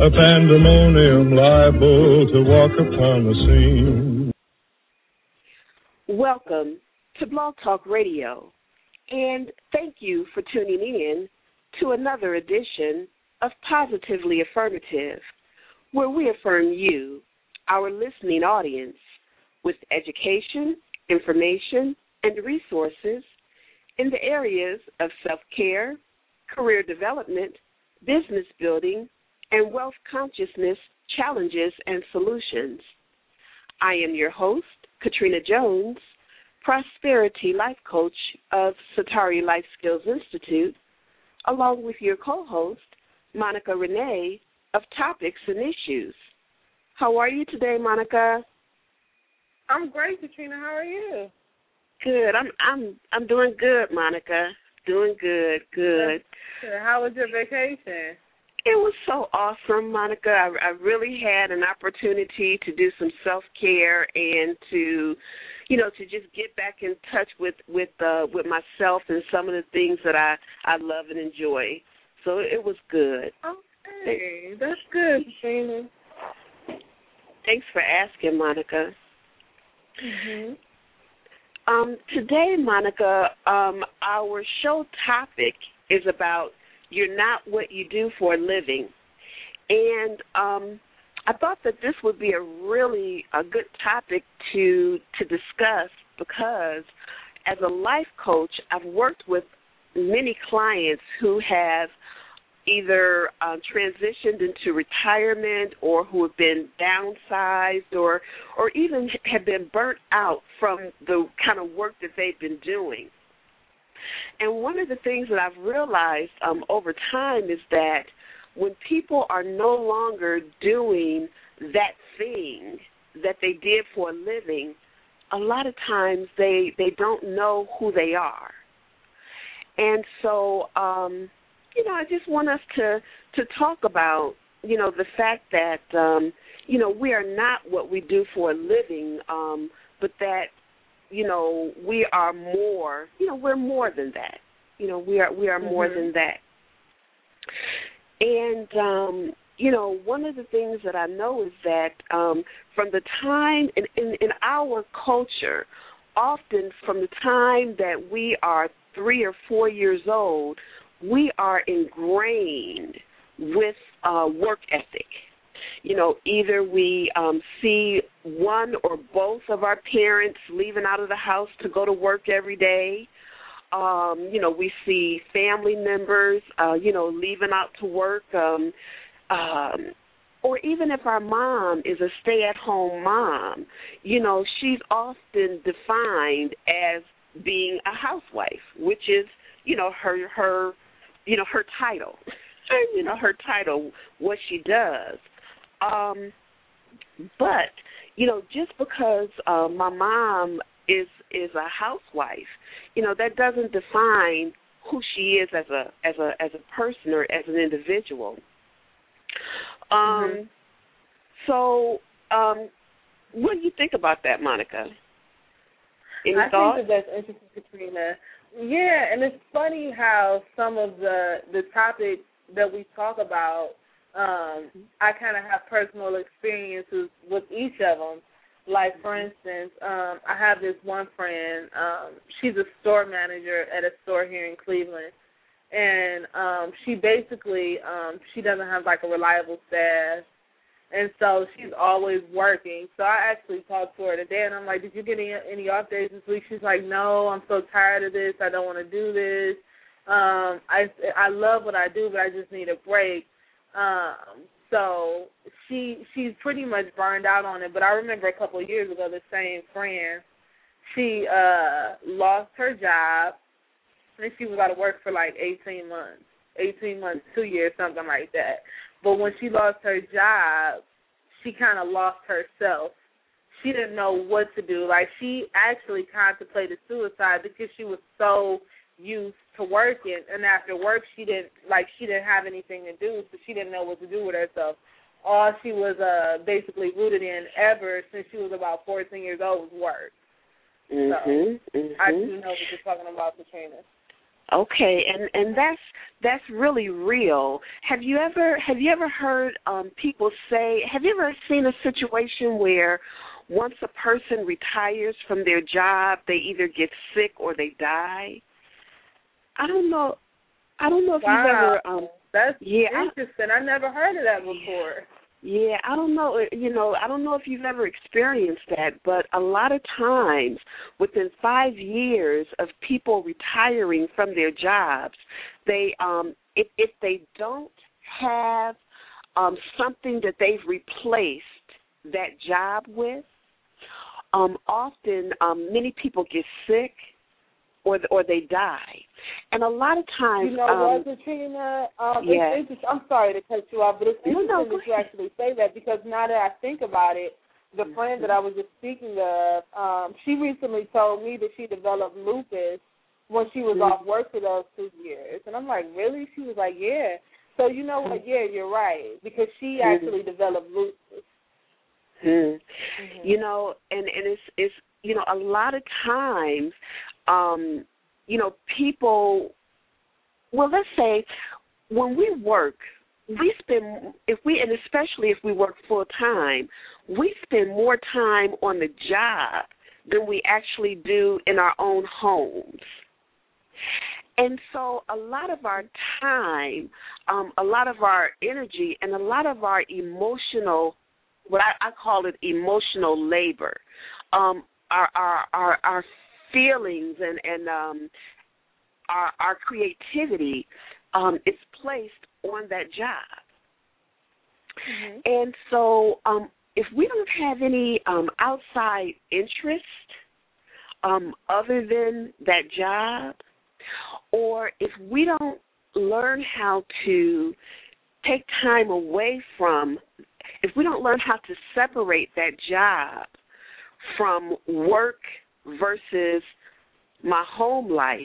a pandemonium liable to walk upon the scene. Welcome to Blog Talk Radio, and thank you for tuning in to another edition of Positively Affirmative, where we affirm you, our listening audience, with education, information, and resources in the areas of self care, career development, business building, and wealth consciousness challenges and solutions. I am your host, Katrina Jones, Prosperity Life Coach of Satari Life Skills Institute, along with your co host, Monica Renee of Topics and Issues. How are you today, Monica? I'm great, Katrina. How are you? Good. I'm I'm I'm doing good, Monica. Doing good, good. How was your vacation? It was so awesome, Monica. I, I really had an opportunity to do some self care and to, you know, to just get back in touch with with uh, with myself and some of the things that I I love and enjoy. So it was good. Okay, that's good, Shana. Thanks for asking, Monica. Mhm. Um, today, Monica, um, our show topic is about you're not what you do for a living. And um, I thought that this would be a really a good topic to to discuss because as a life coach, I've worked with many clients who have either uh, transitioned into retirement or who have been downsized or or even have been burnt out from the kind of work that they've been doing. And one of the things that I've realized um, over time is that when people are no longer doing that thing that they did for a living, a lot of times they they don't know who they are. And so, um, you know, I just want us to to talk about, you know, the fact that um, you know, we are not what we do for a living, um, but that you know, we are more, you know, we're more than that. You know, we are we are more mm-hmm. than that. And um, you know, one of the things that I know is that um from the time in, in, in our culture, often from the time that we are three or four years old, we are ingrained with uh, work ethic you know, either we um, see one or both of our parents leaving out of the house to go to work every day. Um, you know, we see family members, uh, you know, leaving out to work. Um, um, or even if our mom is a stay at home mom, you know, she's often defined as being a housewife, which is, you know, her her you know, her title. you know, her title, what she does. Um, but you know, just because uh, my mom is is a housewife, you know, that doesn't define who she is as a as a as a person or as an individual. Um, mm-hmm. so um, what do you think about that, Monica? Any I thoughts? think that that's interesting, Katrina. Yeah, and it's funny how some of the the topics that we talk about um, I kind of have personal experiences with each of them. Like for instance, um, I have this one friend. Um, she's a store manager at a store here in Cleveland, and um, she basically um, she doesn't have like a reliable staff, and so she's always working. So I actually talked to her today, and I'm like, "Did you get any any off days this week?" She's like, "No, I'm so tired of this. I don't want to do this. Um, I I love what I do, but I just need a break." Um, so she she's pretty much burned out on it. But I remember a couple of years ago, the same friend, she uh lost her job, and she was out of work for like eighteen months, eighteen months, two years, something like that. but when she lost her job, she kind of lost herself. She didn't know what to do. Like she actually contemplated suicide because she was so used to working, and after work she didn't like she didn't have anything to do, so she didn't know what to do with herself. All she was uh basically rooted in ever since she was about 14 years old was work. Mhm. So, mhm. I do know what you're talking about, Katrina. Okay, and and that's that's really real. Have you ever have you ever heard um people say? Have you ever seen a situation where once a person retires from their job, they either get sick or they die? I don't know. I don't know if wow. you've ever. Um, That's yeah, I- interesting. I never heard of that before. yeah, I don't know. You know, I don't know if you've ever experienced that, but a lot of times, within five years of people retiring from their jobs, they um, if if they don't have um, something that they've replaced that job with, um, often um, many people get sick or or they die, and a lot of times, You know um, what, Katrina? Um, yeah. it's interesting. I'm sorry to cut you off, but it's No, interesting no, go that you actually say that because now that I think about it, the Mm-hmm. friend that I was just speaking of, um, she recently told me that she developed lupus when she was Mhm. off work for those two years, and I'm like, really? She was like, yeah. So you know what? Yeah, you're right because she Mhm. actually developed lupus. Hmm. Mhm. You know, and and it's it's you know a lot of times, um, you know, people. Well, let's say when we work, we spend if we and especially if we work full time, we spend more time on the job than we actually do in our own homes. And so a lot of our time, um, a lot of our energy, and a lot of our emotional, what I, I call it emotional labor, um, our, our our our feelings and and um, our our creativity um, is placed on that job. Mhm. And so, um, if we don't have any um, outside interest um, other than that job, or if we don't learn how to take time away from, if we don't learn how to separate that job from work versus my home life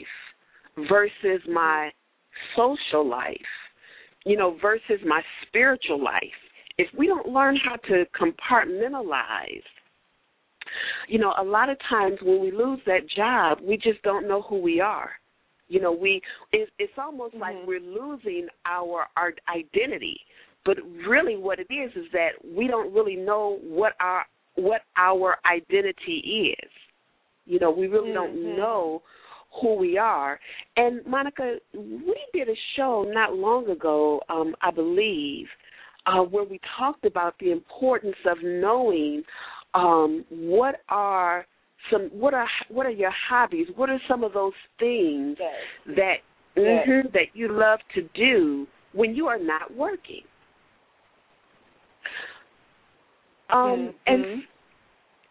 versus my social life, you know, versus my spiritual life. If we don't learn how to compartmentalize, you know, a lot of times when we lose that job, we just don't know who we are. You know, we it's, it's almost like Mhm. we're losing our our identity. But really, what it is is that we don't really know what our what our identity is. You know, we really don't know who we are. And Monica, we did a show not long ago, um, I believe, uh, where we talked about the importance of knowing um, what are some what are what are your hobbies? What are some of those things Yes. that Yes. mhm, that you love to do when you are not working? Um, and Mhm.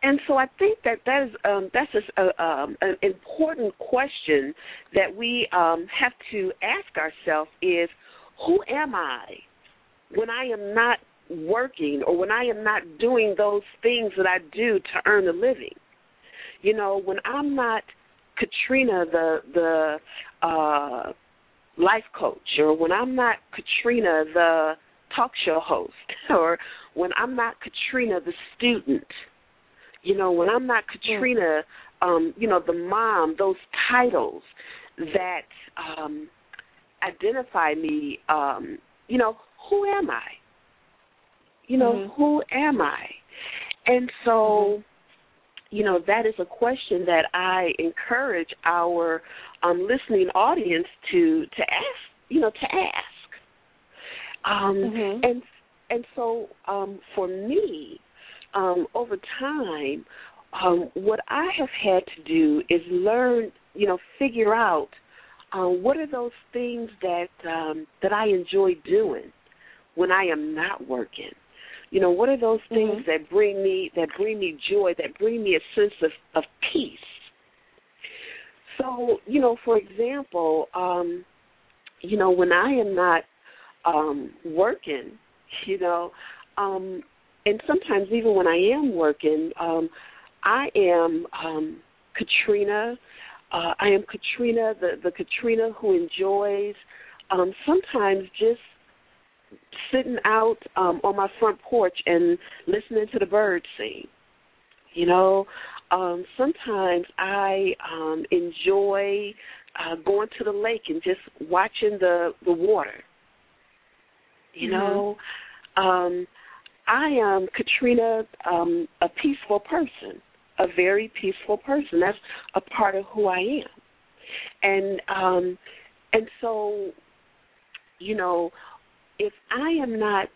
And so I think that that is um, that's a, um, an important question that we um, have to ask ourselves: is who am I when I am not working or when I am not doing those things that I do to earn a living? You know, when I'm not Katrina, the the uh, life coach, or when I'm not Katrina, the talk show host, or when I'm not Katrina, the student you know when i'm not katrina um you know the mom those titles that um identify me um you know who am i? You know Mhm. who am i? And so you know that is a question that i encourage our um listening audience to to ask you know to ask. Um Mhm. and and so um for me um, over time, um, what I have had to do is learn, you know, figure out uh, what are those things that um, that I enjoy doing when I am not working. You know, what are those things Mhm. that bring me that bring me joy, that bring me a sense of, of peace. So, you know, for example, um, you know, when I am not um, working, You know, um, and sometimes even when I am working, um, I am um, Katrina. Uh, I am Katrina, the the Katrina who enjoys um, sometimes just sitting out um, on my front porch and listening to the birds sing. You know, um, sometimes I um, enjoy uh, going to the lake and just watching the the water. You mm-hmm. know, um, I am Katrina, um, a peaceful person, a very peaceful person. That's a part of who I am, and um, and so, you know, if I am not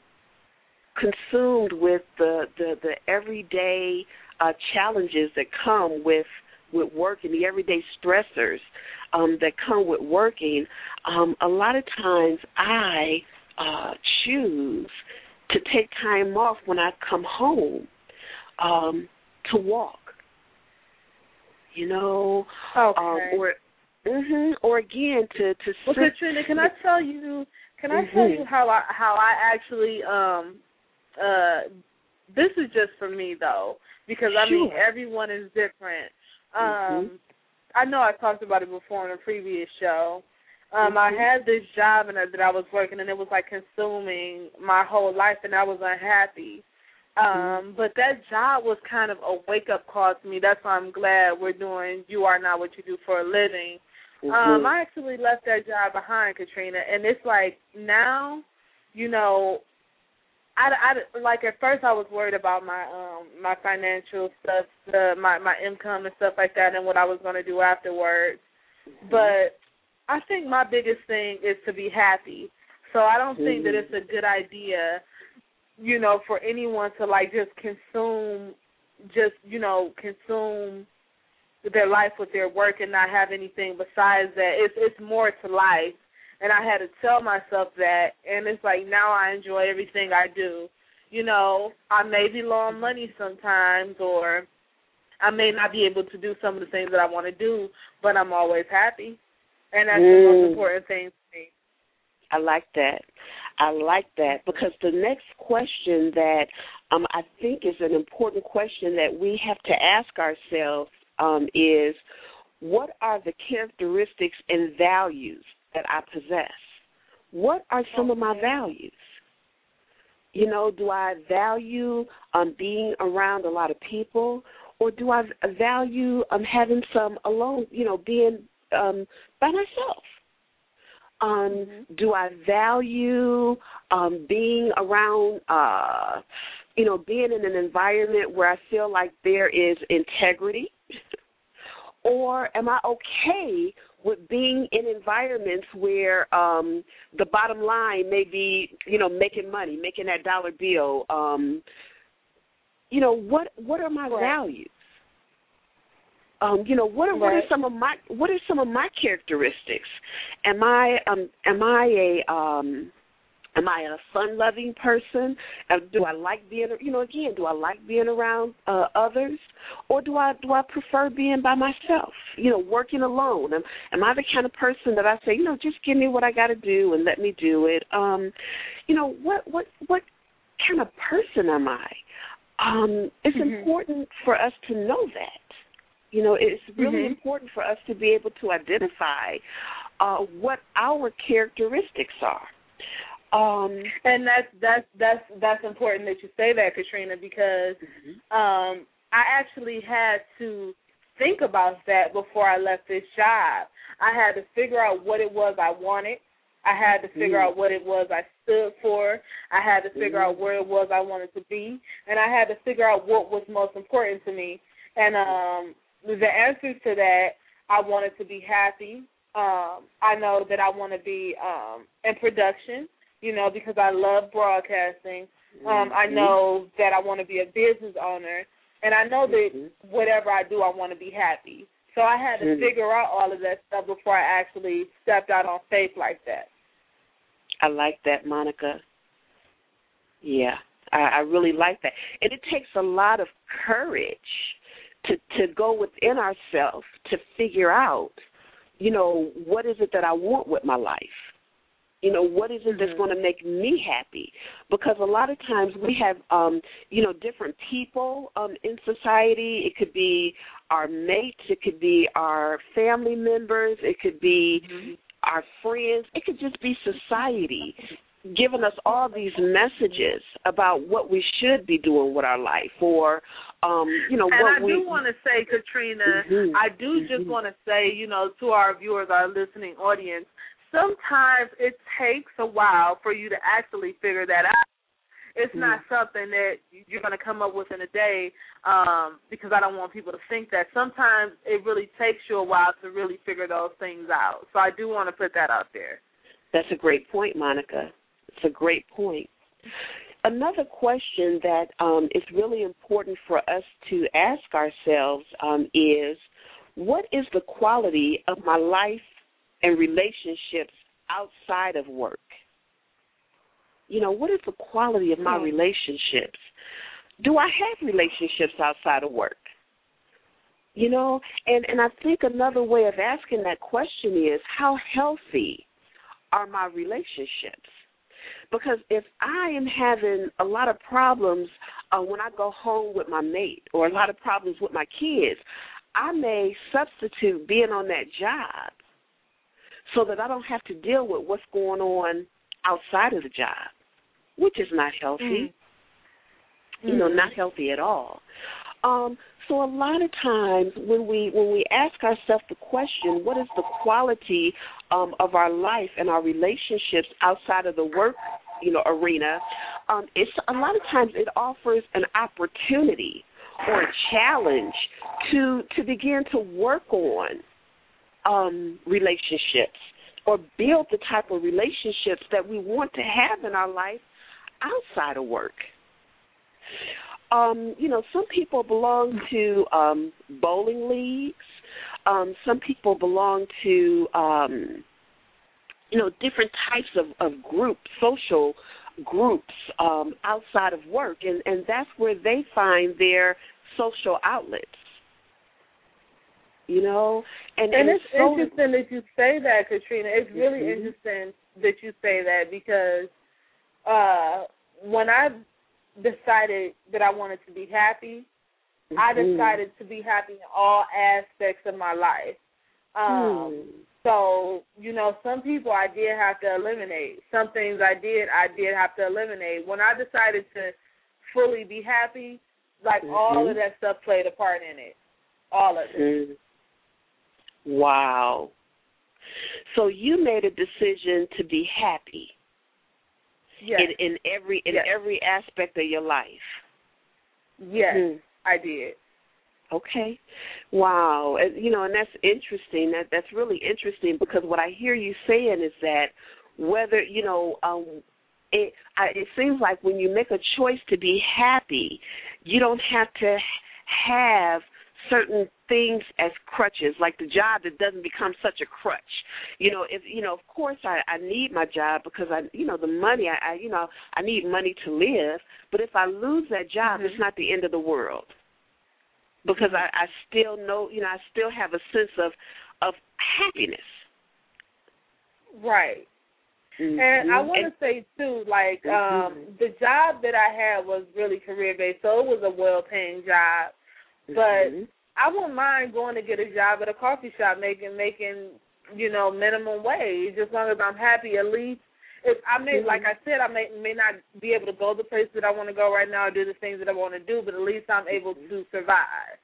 consumed with the the, the everyday uh, challenges that come with with work and the everyday stressors um, that come with working, um, a lot of times I uh, choose to take time off when I come home um, to walk. You know, okay. um, or mhm, or again to to. Well, sit, Katrina, can I tell you? Can I mm-hmm. tell you how I how I actually um uh this is just for me though because I sure. mean everyone is different. Um mm-hmm. I know I talked about it before in a previous show. Um mm-hmm. I had this job and that I was working and it was like consuming my whole life and I was unhappy. Um, but that job was kind of a wake up call to me. That's why I'm glad we're doing You Are Not What You Do for a Living Mm-hmm. Um, I actually left that job behind, Katrina, and it's like now, you know, I, I like at first I was worried about my um my financial stuff, the my my income and stuff like that, and what I was going to do afterwards. Mm-hmm. But I think my biggest thing is to be happy. So I don't think that Mm-hmm. it's a good idea, you know, for anyone to like just consume, just you know, consume their life with their work and not have anything besides that. It's it's more to life. And I had to tell myself that and it's like now I enjoy everything I do. You know, I may be low on money sometimes or I may not be able to do some of the things that I want to do, but I'm always happy. And that's mm. the most important thing to me. I like that. I like that because the next question that um, I think is an important question that we have to ask ourselves um, is what are the characteristics and values that I possess? What are some of my values? You know, do I value um, being around a lot of people, or do I value um, having some alone? You know, being um, by myself. Um, mm-hmm. Do I value um, being around? Uh, you know, being in an environment where I feel like there is integrity or am I okay with being in environments where um the bottom line may be, you know, making money, making that dollar bill? Um you know, what what are my right. values? Um, you know, what are right. what are some of my what are some of my characteristics? Am I um am I a um Am I a fun loving person? Do I like being you know again, do I like being around uh others or do I do I prefer being by myself? You know, working alone. Am, am I the kind of person that I say, you know, just give me what I got to do and let me do it? Um you know, what what what kind of person am I? Um it's mm-hmm. important for us to know that. You know, it's really mm-hmm. important for us to be able to identify uh what our characteristics are. Um, and that's that's that's that's important that you say that, Katrina, because mm-hmm. um, I actually had to think about that before I left this job. I had to figure out what it was I wanted. I had to figure mm-hmm. out what it was I stood for. I had to figure mm-hmm. out where it was I wanted to be, and I had to figure out what was most important to me. And um, the answer to that, I wanted to be happy. Um, I know that I want to be um, in production you know, because I love broadcasting. Um, I Mm-hmm. know that I want to be a business owner, and I know that Mm-hmm. whatever I do, I want to be happy. So I had to Mhm. figure out all of that stuff before I actually stepped out on faith like that. I like that, Monica. Yeah, I, I really like that, and it takes a lot of courage to to go within ourselves to figure out, you know, what is it that I want with my life. You know, what is it mm-hmm. that's going to make me happy? Because a lot of times we have, um, you know, different people um, in society. It could be our mates, it could be our family members, it could be mm-hmm. our friends, it could just be society giving us all these messages about what we should be doing with our life or um you know and what I we do want to say Katrina mm-hmm. I do mm-hmm. just want to say you know to our viewers our listening audience sometimes it takes a while for you to actually figure that out it's mm-hmm. not something that you're going to come up with in a day um because I don't want people to think that sometimes it really takes you a while to really figure those things out so I do want to put that out there that's a great point Monica it's a great point. Another question that um, is really important for us to ask ourselves um, is what is the quality of my life and relationships outside of work? You know, what is the quality of my hmm. relationships? Do I have relationships outside of work? You know, and and I think another way of asking that question is how healthy are my relationships? Because if I am having a lot of problems uh, when I go home with my mate or a lot of problems with my kids, I may substitute being on that job so that I don't have to deal with what's going on outside of the job, which is not healthy. Mm-hmm. You know, not healthy at all. Um, so a lot of times when we when we ask ourselves the question, what is the quality um, of our life and our relationships outside of the work, you know, arena? Um, it's a lot of times it offers an opportunity or a challenge to to begin to work on um, relationships or build the type of relationships that we want to have in our life outside of work um, you know, some people belong to um, bowling leagues. Um, some people belong to, um, you know, different types of, of groups, social groups um, outside of work, and, and that's where they find their social outlets. You know, and, and, and it's, so interesting that you say that, Katrina. It's really mm-hmm. interesting that you say that because uh when I decided that I wanted to be happy, mm-hmm. I decided to be happy in all aspects of my life. Um, mm. So, you know, some people I did have to eliminate. Some things I did, I did have to eliminate. When I decided to fully be happy, like mm-hmm. all of that stuff played a part in it. All of it. Mm. Wow. So you made a decision to be happy yes. in in every in yes. every aspect of your life. Yes, mm. I did. Okay. Wow. And, you know, and that's interesting. That that's really interesting because what I hear you saying is that whether you know um it I, it seems like when you make a choice to be happy, you don't have to have certain things as crutches, like the job that doesn't become such a crutch. You know, if you know, of course I, I need my job because I you know, the money I, I you know, I need money to live. But if I lose that job mm-hmm. it's not the end of the world. Because I, I still know you know, I still have a sense of of happiness. Right. Mm-hmm. And I want to say too, like um mm-hmm. the job that I had was really career based, so it was a well paying job. But mm-hmm. I wouldn't mind going to get a job at a coffee shop making making you know minimum wage as long as I'm happy at least. If I may, mm-hmm. like I said, I may may not be able to go the place that I want to go right now or do the things that I want to do, but at least I'm able mm-hmm. to survive.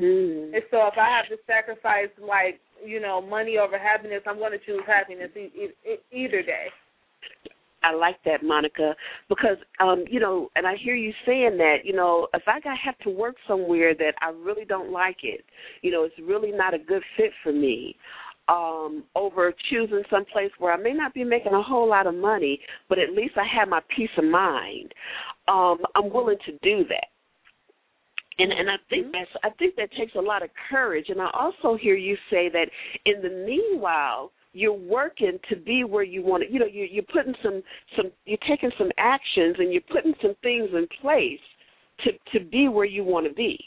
Mm-hmm. And so if I have to sacrifice like you know money over happiness, I'm going to choose happiness e- e- either day. I like that, Monica, because um, you know, and I hear you saying that, you know, if I got have to work somewhere that I really don't like it, you know, it's really not a good fit for me. Um, over choosing some place where I may not be making a whole lot of money, but at least I have my peace of mind. Um, I'm willing to do that. And and I think that's I think that takes a lot of courage. And I also hear you say that in the meanwhile, you're working to be where you want to. You know, you, you're putting some some you're taking some actions and you're putting some things in place to to be where you want to be.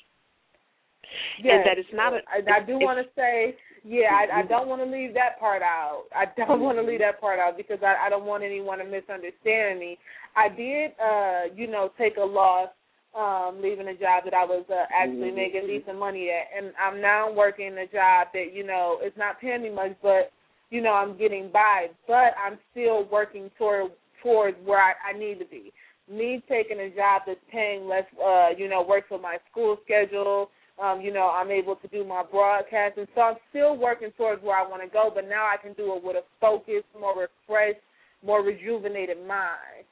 Yes. and that it's not. A, I, I do want to say, yeah, I, I don't want to leave that part out. I don't want to leave that part out because I, I don't want anyone to misunderstand me. I did, uh, you know, take a loss um leaving a job that I was uh, actually mm-hmm. making decent money at and I'm now working a job that you know it's not paying me much but you know I'm getting by but I'm still working toward towards where I, I need to be me taking a job that's paying less uh you know works with my school schedule um you know I'm able to do my broadcasting so I'm still working towards where I want to go but now I can do it with a focused more refreshed more rejuvenated mind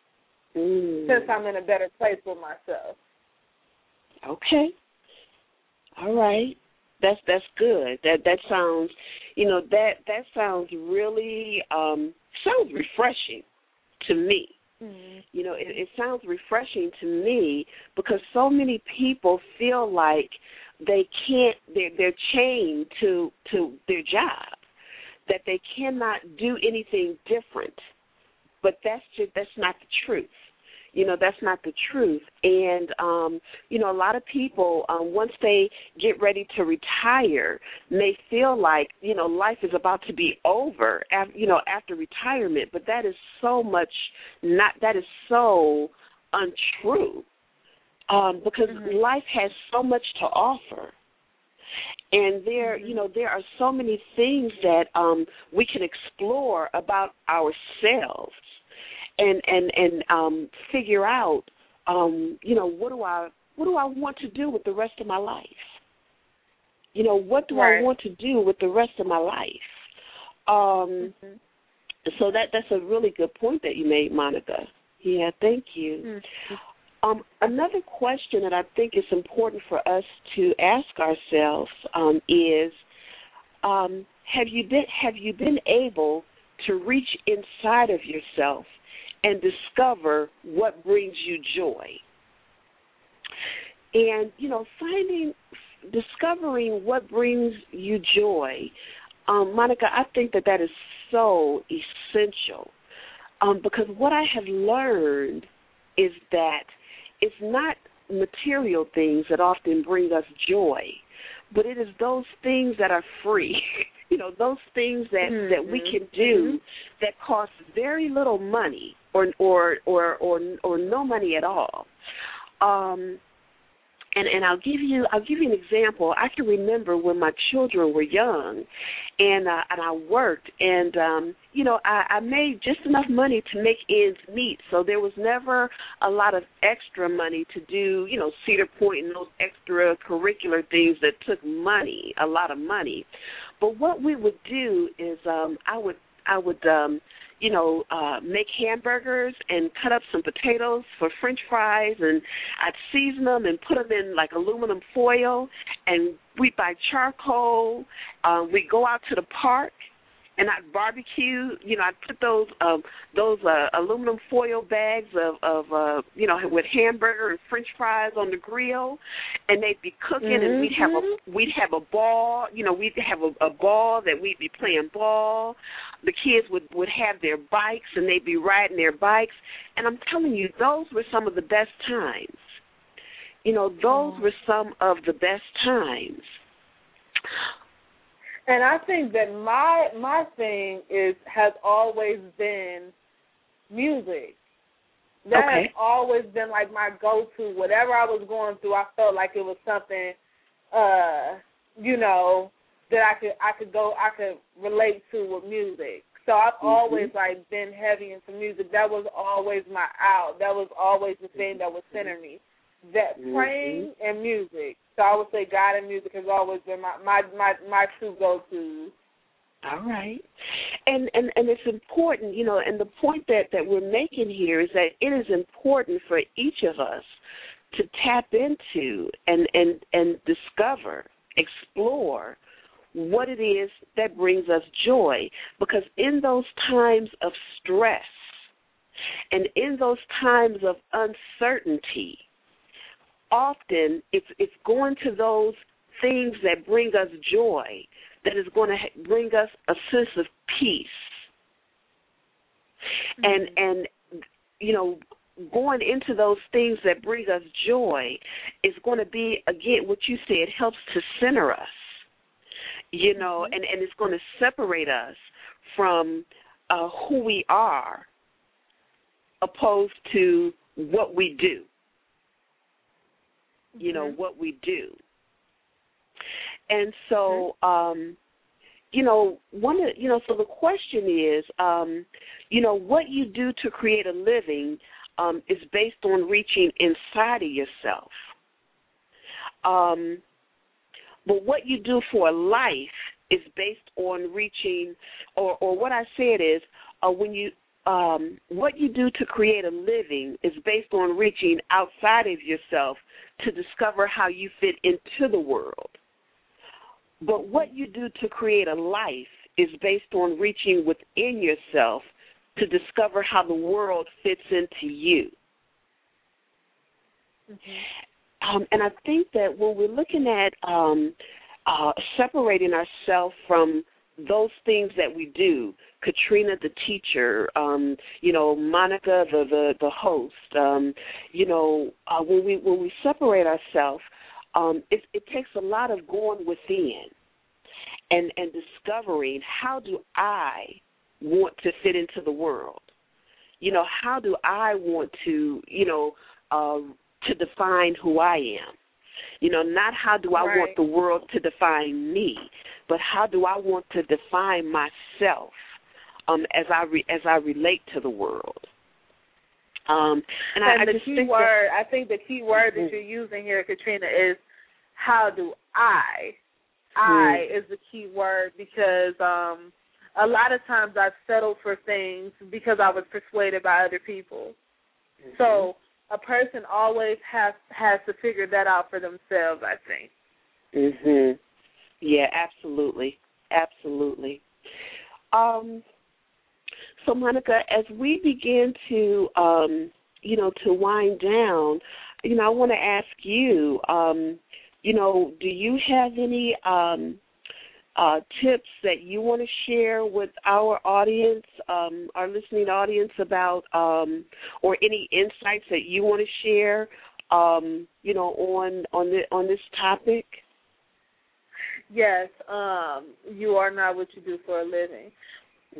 mm. since I'm in a better place with myself Okay. All right. That's that's good. That that sounds, you know, that that sounds really um sounds refreshing to me. Mm-hmm. You know, it, it sounds refreshing to me because so many people feel like they can't they're they're chained to to their job that they cannot do anything different. But that's just that's not the truth you know that's not the truth. And um you know a lot of people um once they get ready to retire may feel like you know life is about to be over after, you know after retirement. But that is so much not that is so untrue um because mm-hmm. life has so much to offer. And there you know there are so many things that um we can explore about ourselves and and and um figure out um you know what do I what do I want to do with the rest of my life? You know, what do right. I want to do with the rest of my life? Um mm-hmm. so that that's a really good point that you made, Monica. Yeah, thank you. Mm-hmm. Um, another question that I think is important for us to ask ourselves um, is: um, Have you been have you been able to reach inside of yourself and discover what brings you joy. And, you know, finding, discovering what brings you joy, um, Monica, I think that that is so essential um, because what I have learned is that it's not material things that often bring us joy, but it is those things that are free. you know, those things that mm-hmm. that we can do mm-hmm. that cost very little money or or or or, or no money at all. Um, and and I'll give you I'll give you an example. I can remember when my children were young, and uh, and I worked, and um, you know I, I made just enough money to make ends meet. So there was never a lot of extra money to do, you know, Cedar Point and those extracurricular things that took money, a lot of money. But what we would do is um, I would I would um, you know, uh, make hamburgers and cut up some potatoes for French fries, and I'd season them and put them in like aluminum foil, and we'd buy charcoal. Uh, we'd go out to the park and I'd barbecue. You know, I'd put those um those uh, aluminum foil bags of of uh you know with hamburger and French fries on the grill, and they'd be cooking, mm-hmm. and we'd have a Mm-hmm. we'd have a ball. You know, we'd have a, a ball that we'd be playing ball. The kids would would have their bikes, and they'd be riding their bikes. And I'm telling you, those were some of the best times. You know, those mm-hmm. were some of the best times. And I think that my my thing is has always been music. That okay. has always been like my go to. Whatever I was going through, I felt like it was something uh, you know, that I could I could go I could relate to with music. So I've mm-hmm. always like been heavy into music. That was always my out. That was always the thing that would center me. That mm-hmm. praying and music. So I would say God and music has always been my my my, my two go tos. All right. And, and and it's important, you know, and the point that that we're making here is that it is important for each of us to tap into and and and discover, explore what it is that brings us joy because in those times of stress and in those times of uncertainty often it's it's going to those things that bring us joy that is going to bring us a sense of peace mm-hmm. and and you know going into those things that bring us joy is going to be again what you said helps to center us you know mm-hmm. and and it's going to separate us from uh who we are opposed to what we do you know mm-hmm. what we do and so mm-hmm. um you know one of you know so the question is um you know what you do to create a living um is based on reaching inside of yourself um but what you do for life is based on reaching or or what i said is uh when you um, what you do to create a living is based on reaching outside of yourself to discover how you fit into the world. But what you do to create a life is based on reaching within yourself to discover how the world fits into you. Mm-hmm. Um, and I think that when we're looking at um, uh, separating ourselves from those things that we do, Katrina the teacher, um, you know, Monica the the, the host, um, you know, uh, when we when we separate ourselves, um, it, it takes a lot of going within and and discovering how do I want to fit into the world. You know, how do I want to, you know, uh, to define who I am. You know, not how do I right. want the world to define me, but how do I want to define myself um, as I re- as I relate to the world. Um, and, and I, the I just key think word, that, I think the key word that mm-hmm. you're using here, Katrina, is how do I? I mm. is the key word because um, a lot of times I've settled for things because I was persuaded by other people. Mm-hmm. So a person always has has to figure that out for themselves. I think. Mhm. Yeah, absolutely, absolutely. Um, so, Monica, as we begin to, um, you know, to wind down, you know, I want to ask you, um, you know, do you have any um, uh, tips that you want to share with our audience, um, our listening audience, about, um, or any insights that you want to share, um, you know, on on the on this topic? Yes, um, you are not what you do for a living.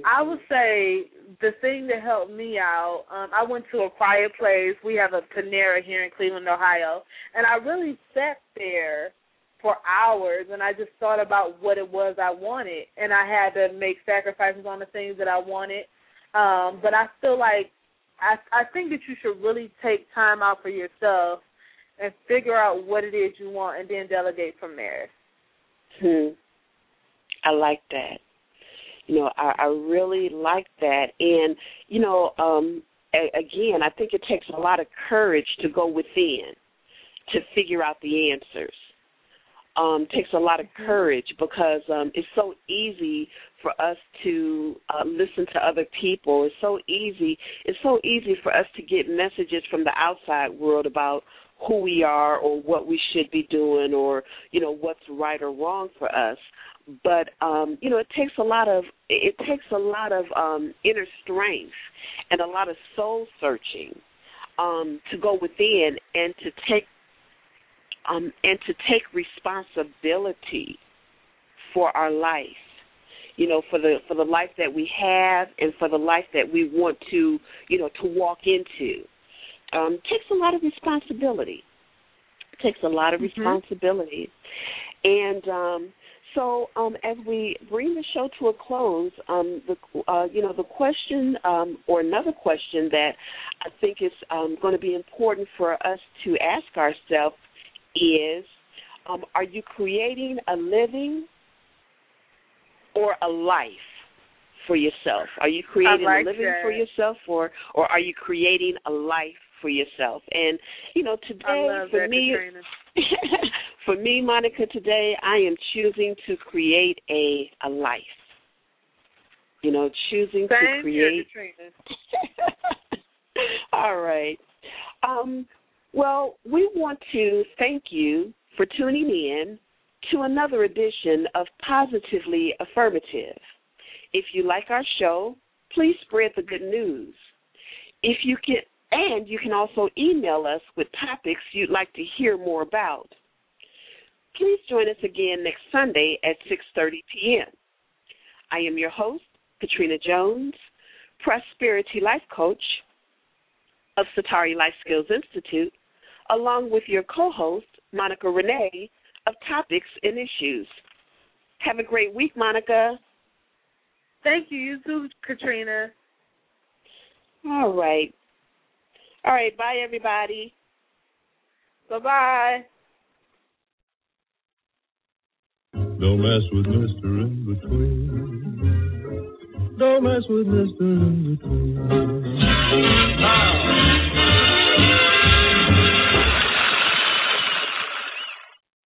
I would say the thing that helped me out, um, I went to a quiet place. We have a Panera here in Cleveland, Ohio, and I really sat there for hours and I just thought about what it was I wanted and I had to make sacrifices on the things that I wanted. Um, but I feel like I I think that you should really take time out for yourself and figure out what it is you want and then delegate from there. Hmm. I like that. You know, I, I really like that, and you know, um, a, again, I think it takes a lot of courage to go within to figure out the answers. Um, takes a lot of Mm-hmm. courage because um, it's so easy for us to uh, listen to other people. It's so easy. It's so easy for us to get messages from the outside world about who we are or what we should be doing or you know what's right or wrong for us but um you know it takes a lot of it takes a lot of um inner strength and a lot of soul searching um to go within and to take um and to take responsibility for our life. You know for the for the life that we have and for the life that we want to you know to walk into. Um takes a lot of responsibility. Takes a lot of mm-hmm. responsibility. And um so um, as we bring the show to a close, um, the uh, you know the question um, or another question that I think is um, going to be important for us to ask ourselves is: um, Are you creating a living or a life for yourself? Are you creating like a living that. for yourself, or or are you creating a life for yourself? And you know, today for that, me. For me, Monica, today I am choosing to create a a life. You know, choosing Same to create. here, All right. Um, well, we want to thank you for tuning in to another edition of Positively Affirmative. If you like our show, please spread the good news. If you get And you can also email us with topics you'd like to hear more about. Please join us again next Sunday at 6:30 p.m. I am your host, Katrina Jones, Prosperity Life Coach of Satari Life Skills Institute, along with your co-host, Monica Renee of Topics and Issues. Have a great week, Monica. Thank you. You too, Katrina. All right. All right. Bye, everybody. Bye bye. Don't mess with Mr. In Between. Don't mess with Mr. In Between. Ah.